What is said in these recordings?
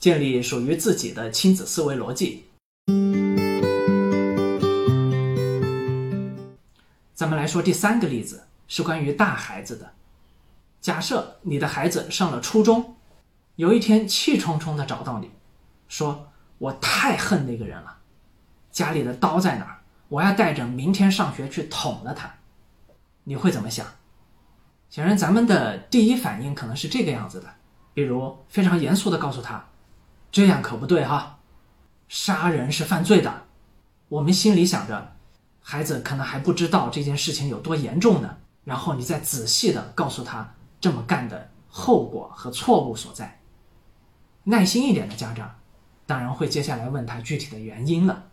建立属于自己的亲子思维逻辑。咱们来说第三个例子，是关于大孩子的。假设你的孩子上了初中，有一天气冲冲的找到你，说：“我太恨那个人了，家里的刀在哪儿？我要带着明天上学去捅了他。”你会怎么想？显然，咱们的第一反应可能是这个样子的，比如非常严肃的告诉他：“这样可不对哈，杀人是犯罪的。”我们心里想着，孩子可能还不知道这件事情有多严重呢。然后你再仔细的告诉他。这么干的后果和错误所在。耐心一点的家长，当然会接下来问他具体的原因了。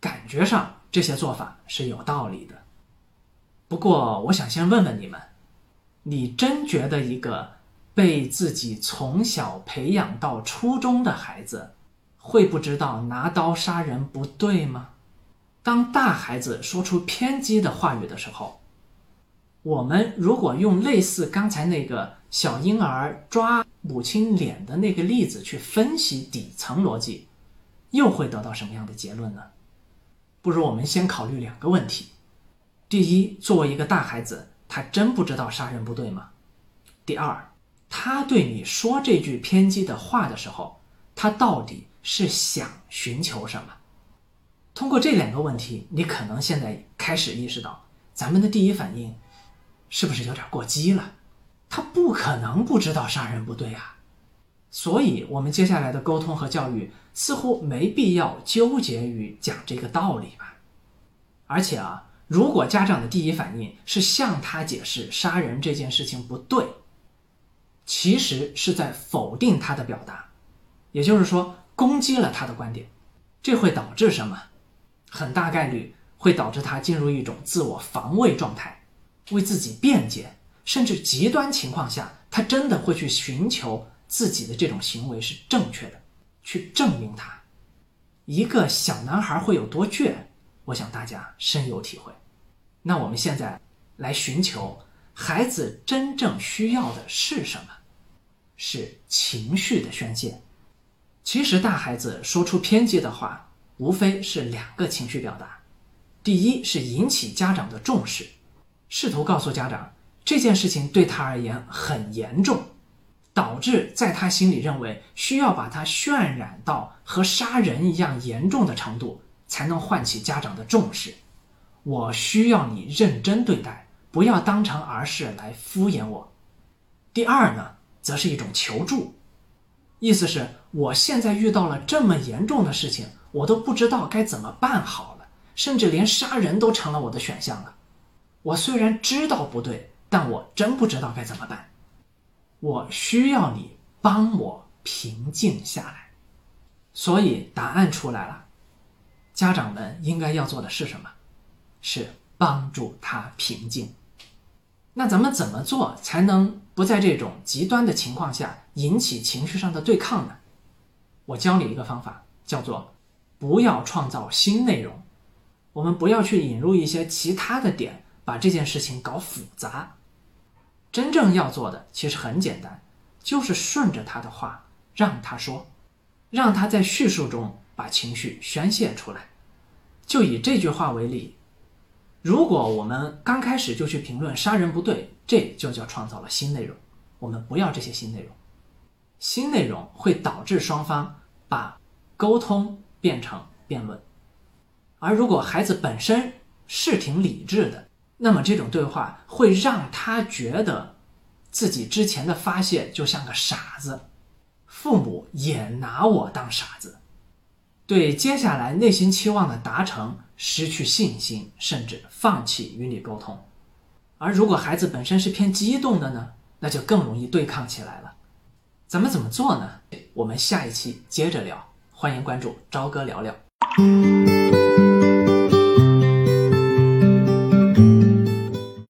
感觉上这些做法是有道理的。不过，我想先问问你们：你真觉得一个被自己从小培养到初中的孩子，会不知道拿刀杀人不对吗？当大孩子说出偏激的话语的时候。我们如果用类似刚才那个小婴儿抓母亲脸的那个例子去分析底层逻辑，又会得到什么样的结论呢？不如我们先考虑两个问题：第一，作为一个大孩子，他真不知道杀人不对吗？第二，他对你说这句偏激的话的时候，他到底是想寻求什么？通过这两个问题，你可能现在开始意识到，咱们的第一反应。是不是有点过激了？他不可能不知道杀人不对啊，所以我们接下来的沟通和教育似乎没必要纠结于讲这个道理吧。而且啊，如果家长的第一反应是向他解释杀人这件事情不对，其实是在否定他的表达，也就是说攻击了他的观点，这会导致什么？很大概率会导致他进入一种自我防卫状态。为自己辩解，甚至极端情况下，他真的会去寻求自己的这种行为是正确的，去证明他。一个小男孩会有多倔，我想大家深有体会。那我们现在来寻求孩子真正需要的是什么？是情绪的宣泄。其实大孩子说出偏激的话，无非是两个情绪表达：第一是引起家长的重视。试图告诉家长这件事情对他而言很严重，导致在他心里认为需要把它渲染到和杀人一样严重的程度，才能唤起家长的重视。我需要你认真对待，不要当成儿戏来敷衍我。第二呢，则是一种求助，意思是我现在遇到了这么严重的事情，我都不知道该怎么办好了，甚至连杀人都成了我的选项了。我虽然知道不对，但我真不知道该怎么办。我需要你帮我平静下来。所以答案出来了，家长们应该要做的是什么？是帮助他平静。那咱们怎么做才能不在这种极端的情况下引起情绪上的对抗呢？我教你一个方法，叫做不要创造新内容。我们不要去引入一些其他的点。把这件事情搞复杂，真正要做的其实很简单，就是顺着他的话让他说，让他在叙述中把情绪宣泄出来。就以这句话为例，如果我们刚开始就去评论杀人不对，这就叫创造了新内容。我们不要这些新内容，新内容会导致双方把沟通变成辩论。而如果孩子本身是挺理智的，那么这种对话会让他觉得自己之前的发泄就像个傻子，父母也拿我当傻子，对接下来内心期望的达成失去信心，甚至放弃与你沟通。而如果孩子本身是偏激动的呢，那就更容易对抗起来了。咱们怎么做呢？我们下一期接着聊，欢迎关注朝哥聊聊。